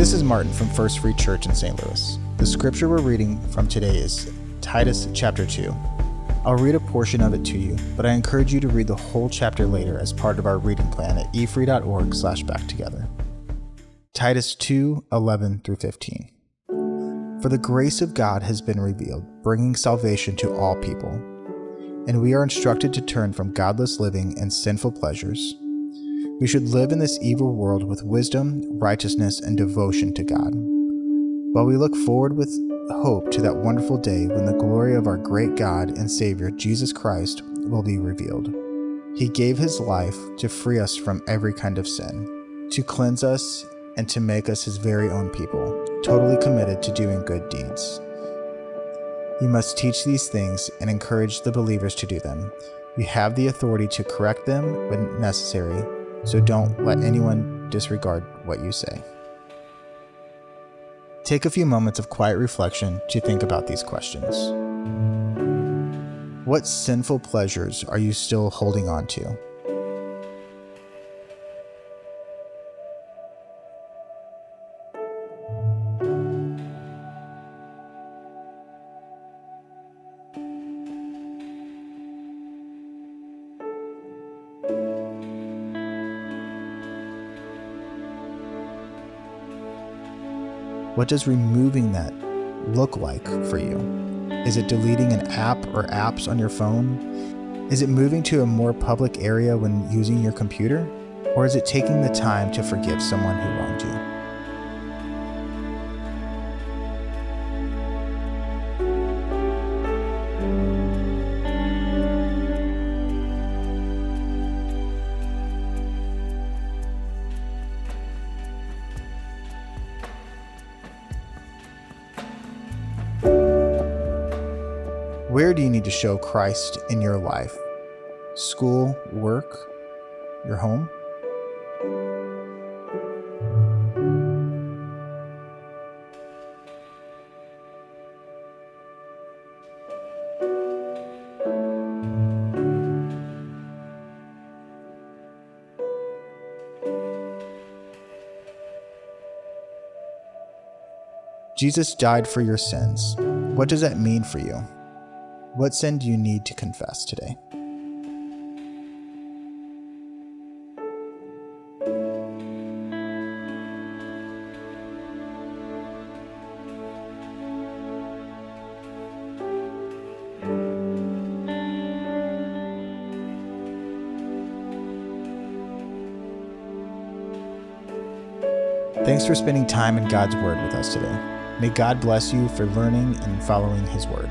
This is Martin from First Free Church in St. Louis. The scripture we're reading from today is Titus chapter 2. I'll read a portion of it to you, but I encourage you to read the whole chapter later as part of our reading plan at efree.org slash backtogether. Titus 2, 11 through 15. For the grace of God has been revealed, bringing salvation to all people. And we are instructed to turn from godless living and sinful pleasures. We should live in this evil world with wisdom, righteousness, and devotion to God. While we look forward with hope to that wonderful day when the glory of our great God and Savior, Jesus Christ, will be revealed. He gave his life to free us from every kind of sin, to cleanse us, and to make us his very own people, totally committed to doing good deeds. You must teach these things and encourage the believers to do them. You have the authority to correct them when necessary, so don't let anyone disregard what you say. Take a few moments of quiet reflection to think about these questions. What sinful pleasures are you still holding on to? What does removing that look like for you? Is it deleting an app or apps on your phone? Is it moving to a more public area when using your computer? Or is it taking the time to forgive someone who wronged you? Where do you need to show Christ in your life? School, work, your home? Jesus died for your sins. What does that mean for you? What sin do you need to confess today? Thanks for spending time in God's Word with us today. May God bless you for learning and following His Word.